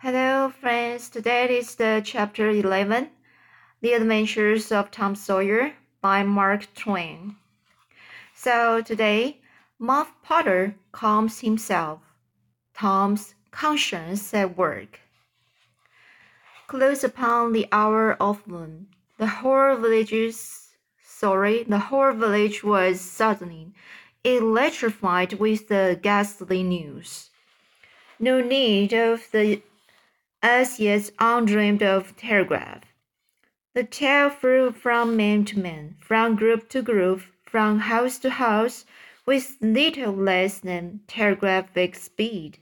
Hello, friends. Today is the chapter 11, The Adventures of Tom Sawyer by Mark Twain. So today, Muff Potter calms himself. Tom's conscience at work. Close upon the hour of noon, the whole village's sorry, the whole village was suddenly electrified with the ghastly news. No need of the as yet undreamed of telegraph. The tale flew from man to man, from group to group, from house to house, with little less than telegraphic speed.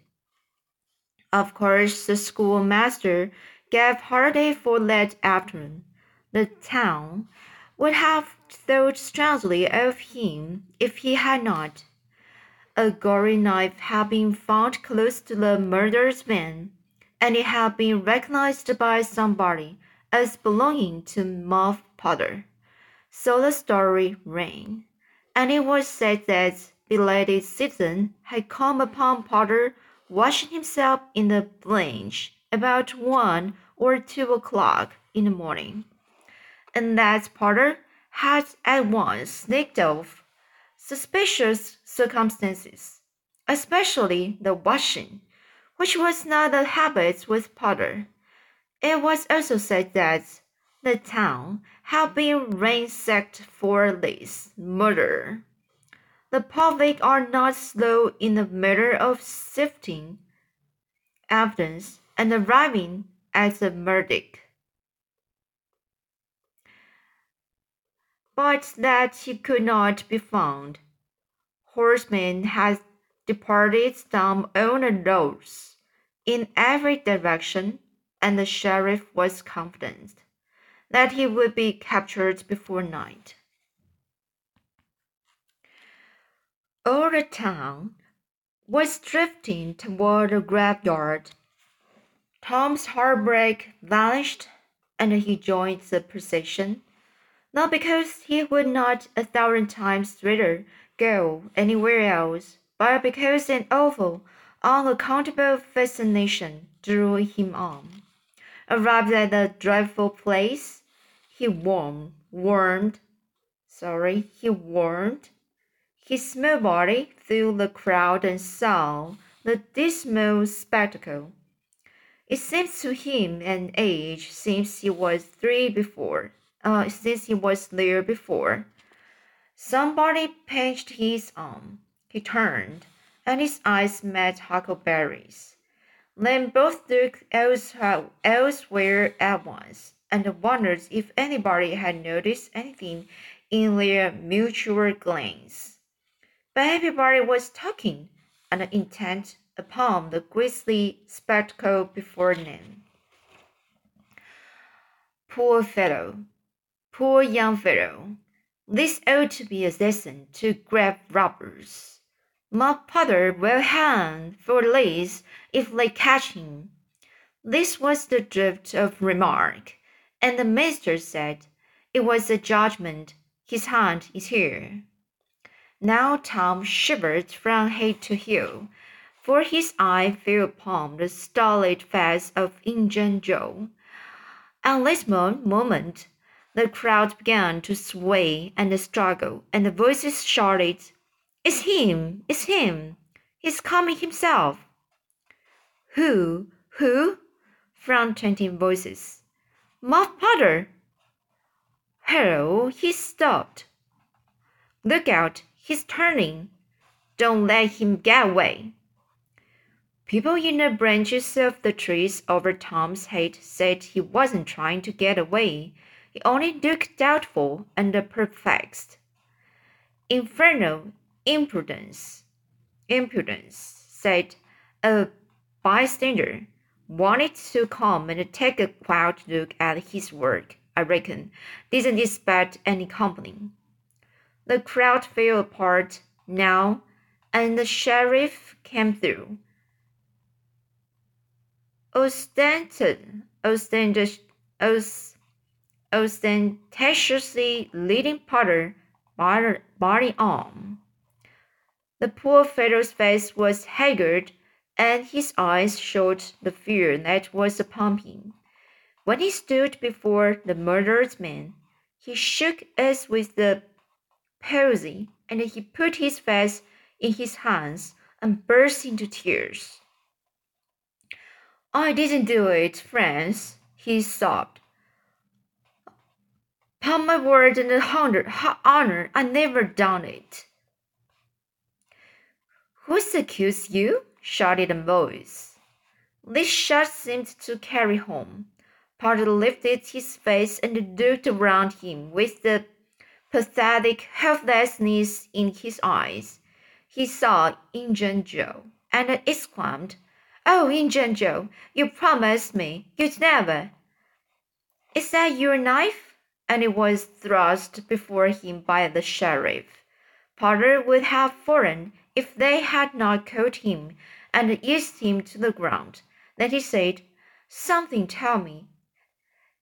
Of course, the schoolmaster gave holiday for that afternoon. The town would have thought strangely of him if he had not. A gory knife had been found close to the murdered man and it had been recognized by somebody as belonging to Muff Potter. So the story ran, and it was said that belated citizen had come upon Potter washing himself in the Blanche about one or two o'clock in the morning, and that Potter had at once sneaked off. Suspicious circumstances, especially the washing, which was not a habit with Potter. It was also said that the town had been ransacked for this murder. The public are not slow in the matter of sifting evidence and arriving at a verdict. But that he could not be found. Horseman had departed all the roads in every direction, and the sheriff was confident that he would be captured before night. All the town was drifting toward the graveyard. Tom's heartbreak vanished, and he joined the procession, not because he would not a thousand times rather go anywhere else but because an awful, unaccountable fascination drew him on. Arrived at the dreadful place, he warmed, warmed, sorry, he warmed his small body through the crowd and saw the dismal spectacle. It seemed to him an age since he was three before, uh, since he was there before. Somebody pinched his arm. He turned, and his eyes met Huckleberry's. Then both looked elsewhere at once, and wondered if anybody had noticed anything in their mutual glance. But everybody was talking and intent upon the grisly spectacle before them. Poor fellow, poor young fellow, this ought to be a lesson to grave robbers. Muff Potter will hang for this if they catch him. This was the drift of remark, and the minister said, It was a judgment. His hand is here. Now Tom shivered from head to heel, for his eye fell upon the stolid face of Injun Joe. At this moment, the crowd began to sway and struggle, and the voices shouted, it's him! It's him! He's coming himself! Who? Who? from twenty voices. Muff Potter! Hello, he's stopped. Look out, he's turning. Don't let him get away. People in the branches of the trees over Tom's head said he wasn't trying to get away. He only looked doubtful and perplexed. Infernal, impudence. Impudence, said a bystander. Wanted to come and take a quiet look at his work, I reckon. Didn't expect any company. The crowd fell apart now, and the sheriff came through. Ostented, ostentatiously leading Potter by the arm. The poor fellow's face was haggard, and his eyes showed the fear that was upon him. When he stood before the murdered man, he shook as with the palsy, and he put his face in his hands and burst into tears. I didn't do it, friends, he sobbed. Upon my word and honor, I never done it. Who's accused you? shouted a voice. This shot seemed to carry home. Potter lifted his face and looked around him with the pathetic helplessness in his eyes. He saw Injun Joe and exclaimed, Oh, Injun Joe, you promised me you'd never. Is that your knife? And it was thrust before him by the sheriff. Potter would have fallen if they had not caught him and eased him to the ground. Then he said, Something tell me.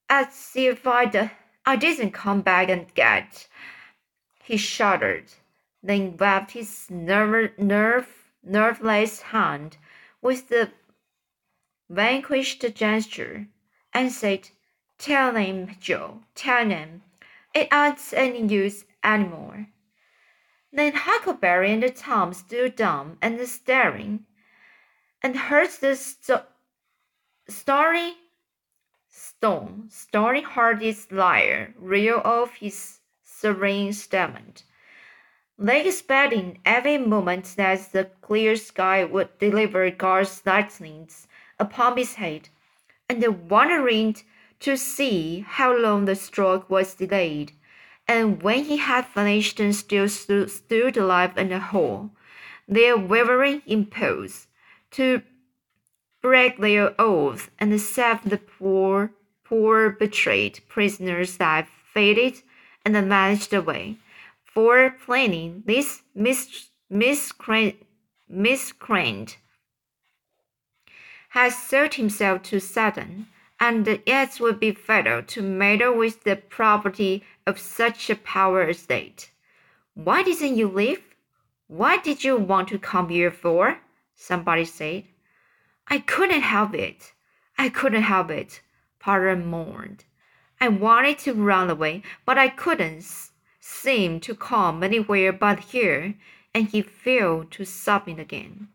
As if I'd, I didn't come back and get. He shuddered, then waved his nerve, nerve, nerveless hand with the vanquished gesture and said, Tell them, Joe, tell them. It ain't any use anymore. Then Huckleberry and Tom stood dumb and staring, and heard the story stone, stony hearted liar reel off his serene statement, like expecting every moment that the clear sky would deliver God's lightnings upon his head, and wondering to see how long the stroke was delayed and when he had finished and still stood, alive in the hall, their wavering impulse to break their oath and save the poor, poor betrayed prisoner's life faded and vanished away. For planning this mis- miscreant, miscreant had himself to Satan, and it would be fatal to meddle with the property of such a power estate. Why didn't you leave? Why did you want to come here for? Somebody said. I couldn't help it. I couldn't help it, Potter mourned. I wanted to run away, but I couldn't seem to come anywhere but here, and he fell to sobbing again.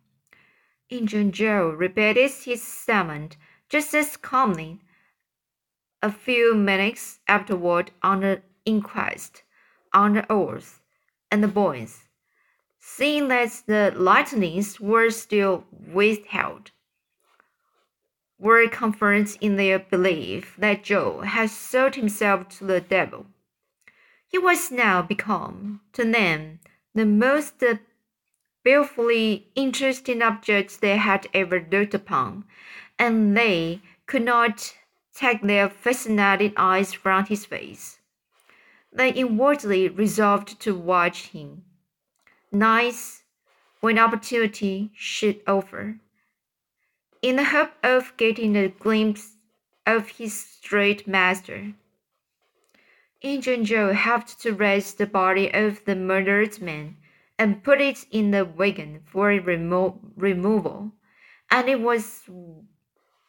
Injun Joe repeated his statement just as calmly. A few minutes afterward, on the inquest on the earth, and the boys, seeing that the lightnings were still withheld, were confirmed in their belief that Joe had sold himself to the devil. He was now become, to them, the most beautifully interesting object they had ever looked upon, and they could not take their fascinated eyes from his face. They inwardly resolved to watch him. Nice when opportunity should offer. In the hope of getting a glimpse of his straight master. Injun Joe helped to raise the body of the murdered man and put it in the wagon for remo- removal, and it was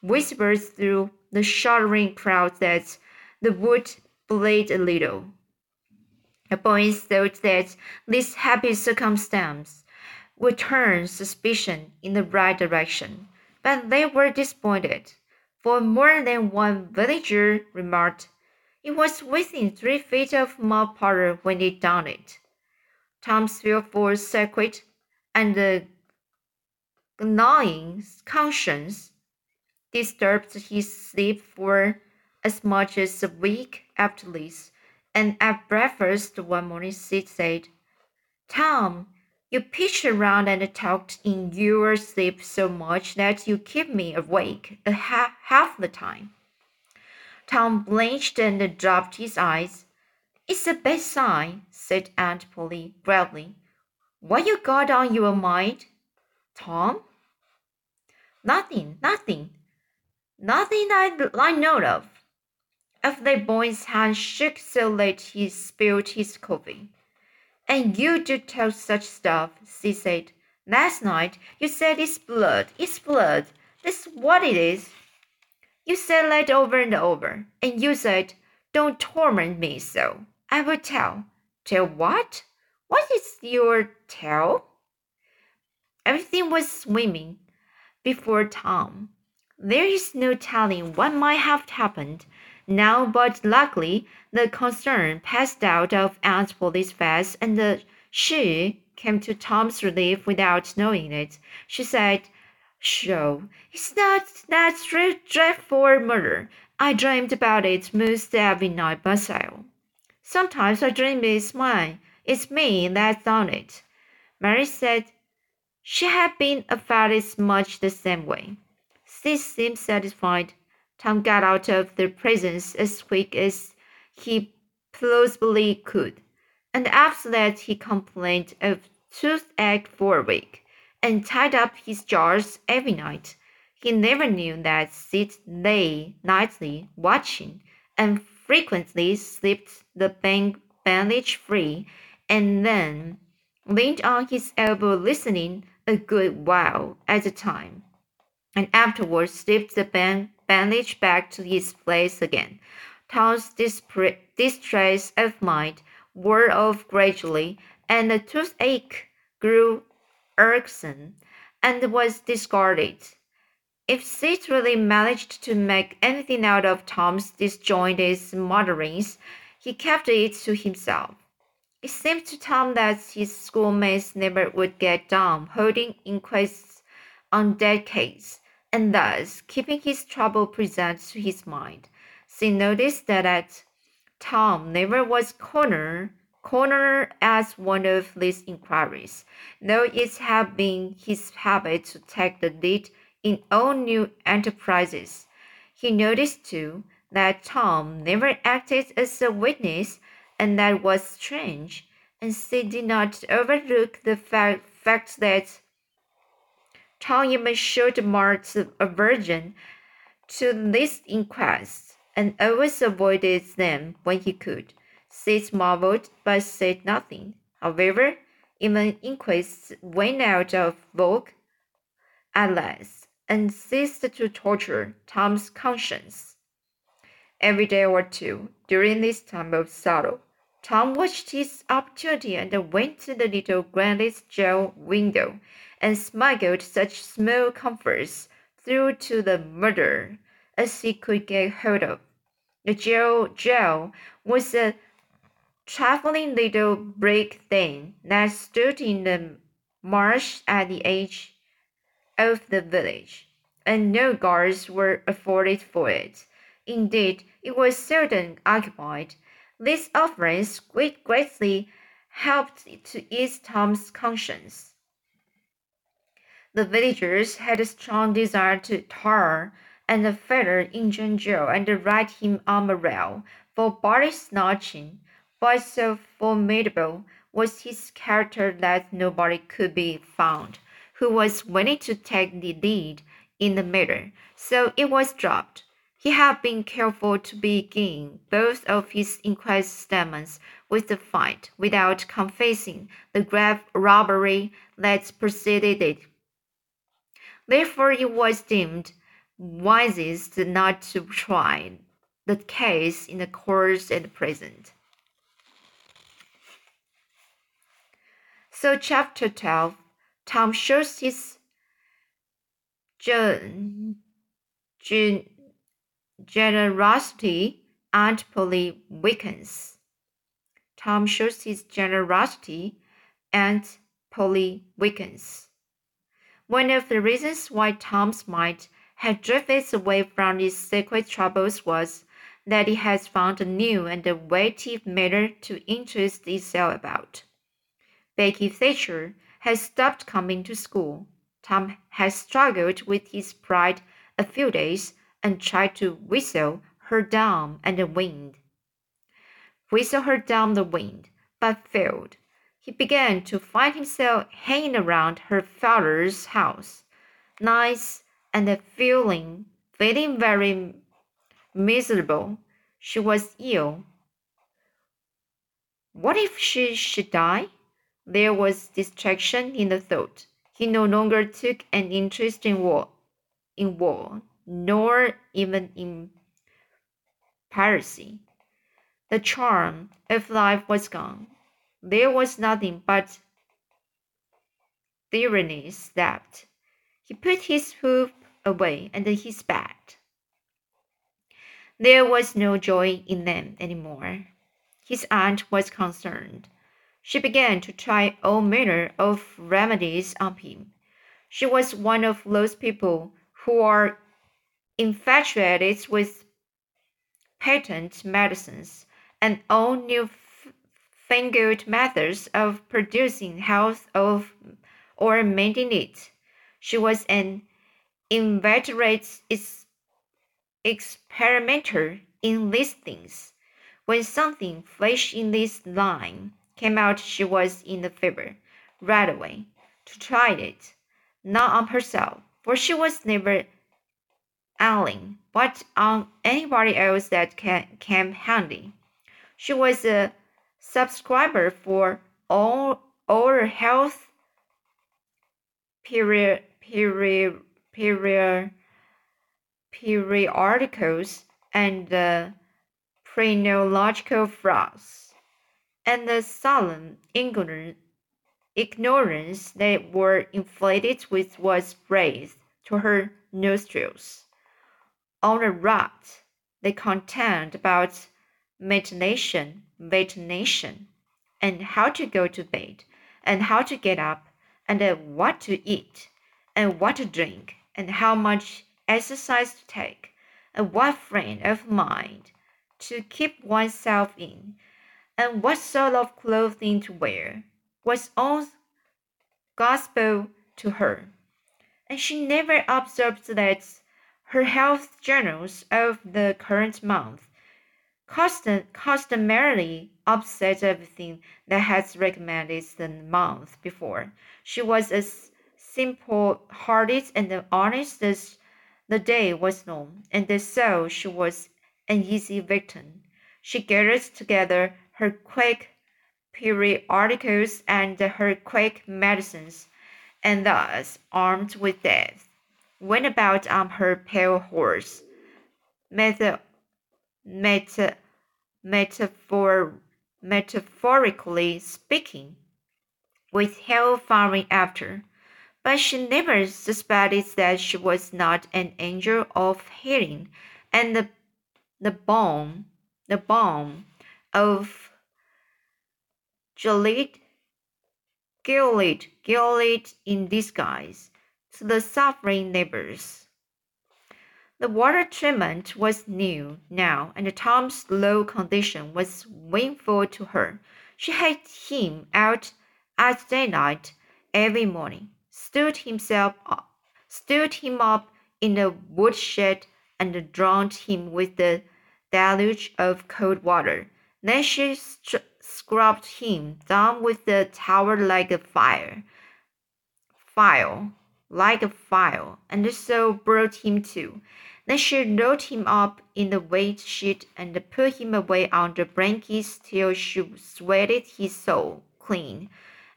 whispered through the shuddering crowd that the wood bled a little. The boys thought that this happy circumstance would turn suspicion in the right direction, but they were disappointed, for more than one villager remarked, It was within three feet of Muff Potter when he done it. Tom's fearful secret and the gnawing conscience disturbed his sleep for as much as a week after this and at breakfast one morning Sid said, Tom, you pitched around and talked in your sleep so much that you keep me awake half, half the time. Tom blinked and dropped his eyes. It's a bad sign, said Aunt Polly gravely. What you got on your mind, Tom? Nothing, nothing. Nothing I, I know of. If the boy's hand shook so that he spilled his coffee. And you do tell such stuff, she said. Last night you said it's blood, it's blood. That's what it is. You said that over and over, and you said, Don't torment me so. I will tell. Tell what? What is your tell? Everything was swimming before Tom. There is no telling what might have happened now, but luckily the concern passed out of Aunt Polly's face, and the she came to Tom's relief without knowing it. She said, "Sho, it's not that dreadful murder. I dreamed about it most every night myself. Sometimes I dream it's mine. It's me that's done it." Mary said she had been affected much the same way. Sid seemed satisfied. Tom got out of the presence as quick as he plausibly could, and after that he complained of toothache for a week, and tied up his jaws every night. He never knew that Sid lay nightly watching, and frequently slipped the bandage free, and then leaned on his elbow listening a good while at a time and afterwards slipped the band bandage back to its place again. Tom's distress of mind wore off gradually, and the toothache grew irksome and was discarded. If Sid really managed to make anything out of Tom's disjointed mutterings, he kept it to himself. It seemed to Tom that his schoolmates never would get done holding inquests on dead case and thus keeping his trouble present to his mind. She noticed that at Tom never was cornered corner as one of these inquiries, though it had been his habit to take the lead in all new enterprises. He noticed too that Tom never acted as a witness, and that was strange, and she did not overlook the fact, fact that Tom even showed marked aversion to these inquests and always avoided them when he could. Sid marveled but said nothing. However, even inquests went out of vogue at last and ceased to torture Tom's conscience. Every day or two during this time of sorrow, Tom watched his opportunity and went to the little Greenleaf's jail window and smuggled such small comforts through to the murderer as he could get hold of. The jail, jail was a trifling little brick thing that stood in the marsh at the edge of the village, and no guards were afforded for it. Indeed, it was seldom occupied. This offence greatly helped to ease Tom's conscience. The villagers had a strong desire to tar and feather Injun Joe and ride him on rail for body snatching, but so formidable was his character that nobody could be found who was willing to take the lead in the matter, so it was dropped. He had been careful to begin both of his inquest statements with the fight without confessing the grave robbery that preceded it Therefore, it was deemed wisest not to try the case in the courts at present. So, chapter 12, Tom shows his gen, gen, generosity and Polly weakens. Tom shows his generosity and Polly weakens. One of the reasons why Tom's mind had drifted away from his secret troubles was that he has found a new and a weighty matter to interest itself about. Becky Thatcher has stopped coming to school. Tom has struggled with his pride a few days and tried to whistle her down and the wind. Whistle her down the wind, but failed he began to find himself hanging around her father's house, nice and feeling feeling very miserable. She was ill. What if she should die? There was distraction in the thought. He no longer took an interest in war, in war, nor even in piracy. The charm of life was gone. There was nothing but tyranny's left. He put his hoop away and he spat. There was no joy in them any more. His aunt was concerned. She began to try all manner of remedies on him. She was one of those people who are infatuated with patent medicines and all new fangled methods of producing health of or maintaining it. She was an inveterate experimenter in these things. When something fresh in this line came out, she was in the fever right away to try it, not on herself, for she was never ailing, but on anybody else that can, came handy. She was a subscriber for all all health period period period periodicals and the phrenological frogs, and the sullen ignorance they were inflated with was raised to her nostrils. On the rot, they contend about methanation, ventilation, and how to go to bed, and how to get up, and uh, what to eat, and what to drink, and how much exercise to take, and what frame of mind to keep oneself in, and what sort of clothing to wear, was all gospel to her. And she never observed that her health journals of the current month constant, customarily upset everything that had recommended the month before. She was as simple hearted and honest as the day was long, and so she was an easy victim. She gathered together her quick periodicals and her quick medicines, and thus, armed with death, went about on her pale horse, meta, meta, metaphor, metaphorically speaking, with hell following after but she never suspected that she was not an angel of healing, and the the balm, the balm of Gilead, Gilead, Gilead in disguise to the suffering neighbors. The water treatment was new now, and Tom's low condition was painful to her. She had him out at daylight every morning stood himself up, stood him up in the woodshed and drowned him with the deluge of cold water. Then she scrubbed him down with the towel like a fire, file, like a file, and so brought him to. Then she rolled him up in the wet sheet and put him away under blankets till she sweated his soul clean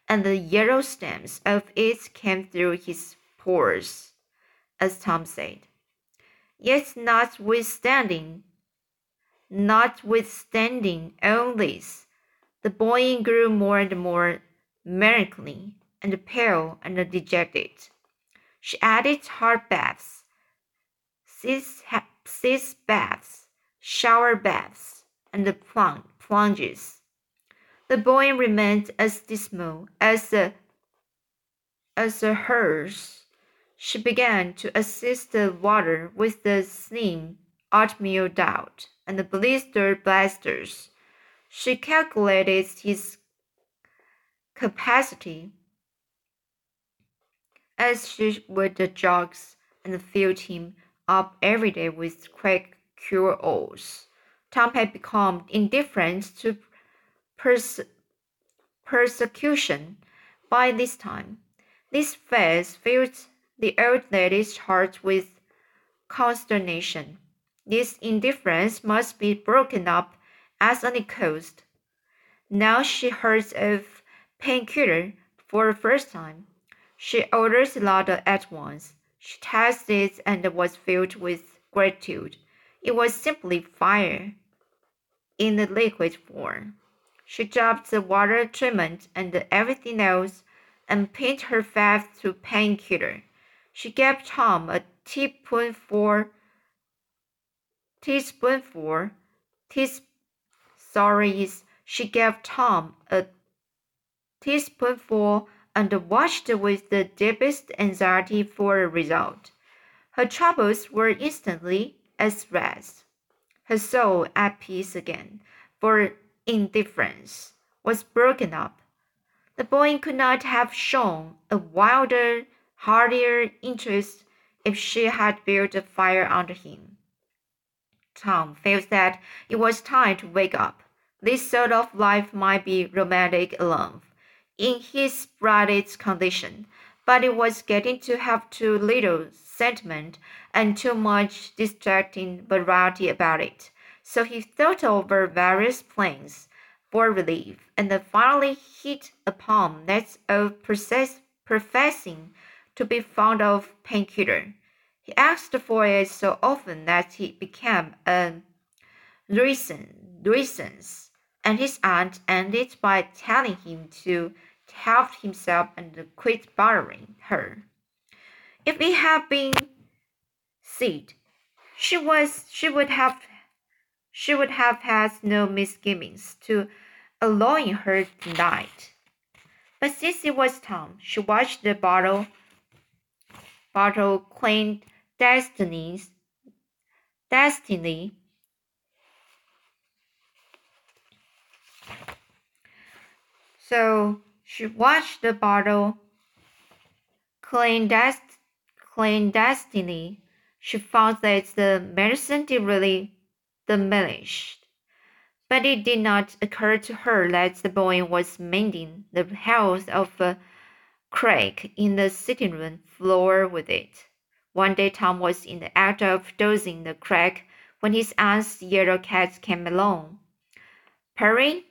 and the yellow stems of it came through his pores, as Tom said. Yet, notwithstanding, notwithstanding all this, the boy grew more and more melancholy and pale and dejected. She added hot baths, sitz baths, shower baths, and the plunges the boy remained as dismal as a, as a hearse. She began to assist the water with the slim oatmeal doubt and the blistered blasters. She calculated his capacity as she would the jugs and filled him up every day with quick cure-alls. Tom had become indifferent to pers persecution by this time. This phase filled the old lady's heart with consternation. This indifference must be broken up as any cost. Now she heard of painkiller for the first time. She orders the larder at once. She tasted it and was filled with gratitude. It was simply fire in the liquid form. She dropped the water treatment and everything else and pinned her faith to painkiller. She gave Tom a teaspoonful, teaspoonful, teas, sorry, she gave Tom a teaspoonful and watched with the deepest anxiety for a result. Her troubles were instantly at rest, her soul at peace again, for indifference was broken up. The boy could not have shown a wilder, heartier interest if she had built a fire under him. Tom felt that it was time to wake up. This sort of life might be romantic alone in his spirited condition, but it was getting to have too little sentiment and too much distracting variety about it. So he thought over various plans for relief and finally hit upon that of professing to be fond of painkiller. He asked for it so often that it became a nuisance, and his aunt ended by telling him to help himself and quit bothering her. If it had been Sid, she was she would have she would have had no misgivings to allowing her tonight. But since it was Tom, she watched the bottle bottle clean destinies destiny so she watched the bottle clandest- clandestinely. She found that the medicine did really diminish. But it did not occur to her that the boy was mending the health of a crack in the sitting room floor with it. One day Tom was in the act of dozing the crack when his aunt's yellow cat came along, purring,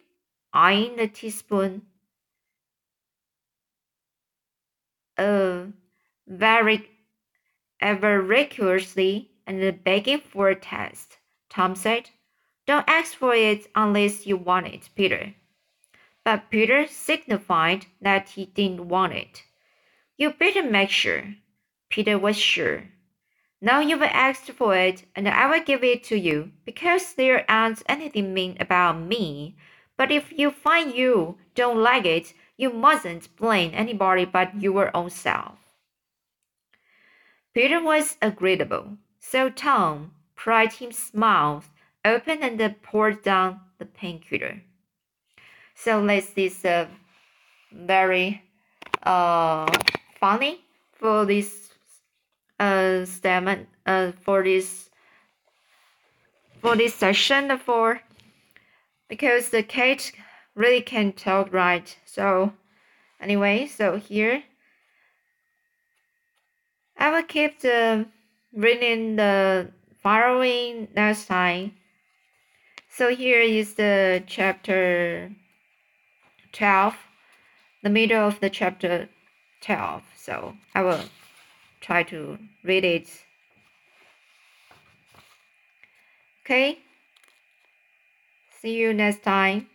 eyeing the teaspoon uh, very avariciously and begging for a test. Tom said, Don't ask for it unless you want it, Peter. But Peter signified that he didn't want it. You better make sure. Peter was sure. Now you've asked for it, and I will give it to you, because there aren't anything mean about me. But if you find you don't like it, you mustn't blame anybody but your own self. Peter was agreeable, so Tom pried his mouth open and poured down the painkiller. So this uh, very uh funny for this uh statement uh for this for this session for because the cat really can't tell right. So anyway, so here I will keep the reading the following next time. So here is the chapter 12, the middle of the chapter 12. So I will try to read it. Okay. See you next time.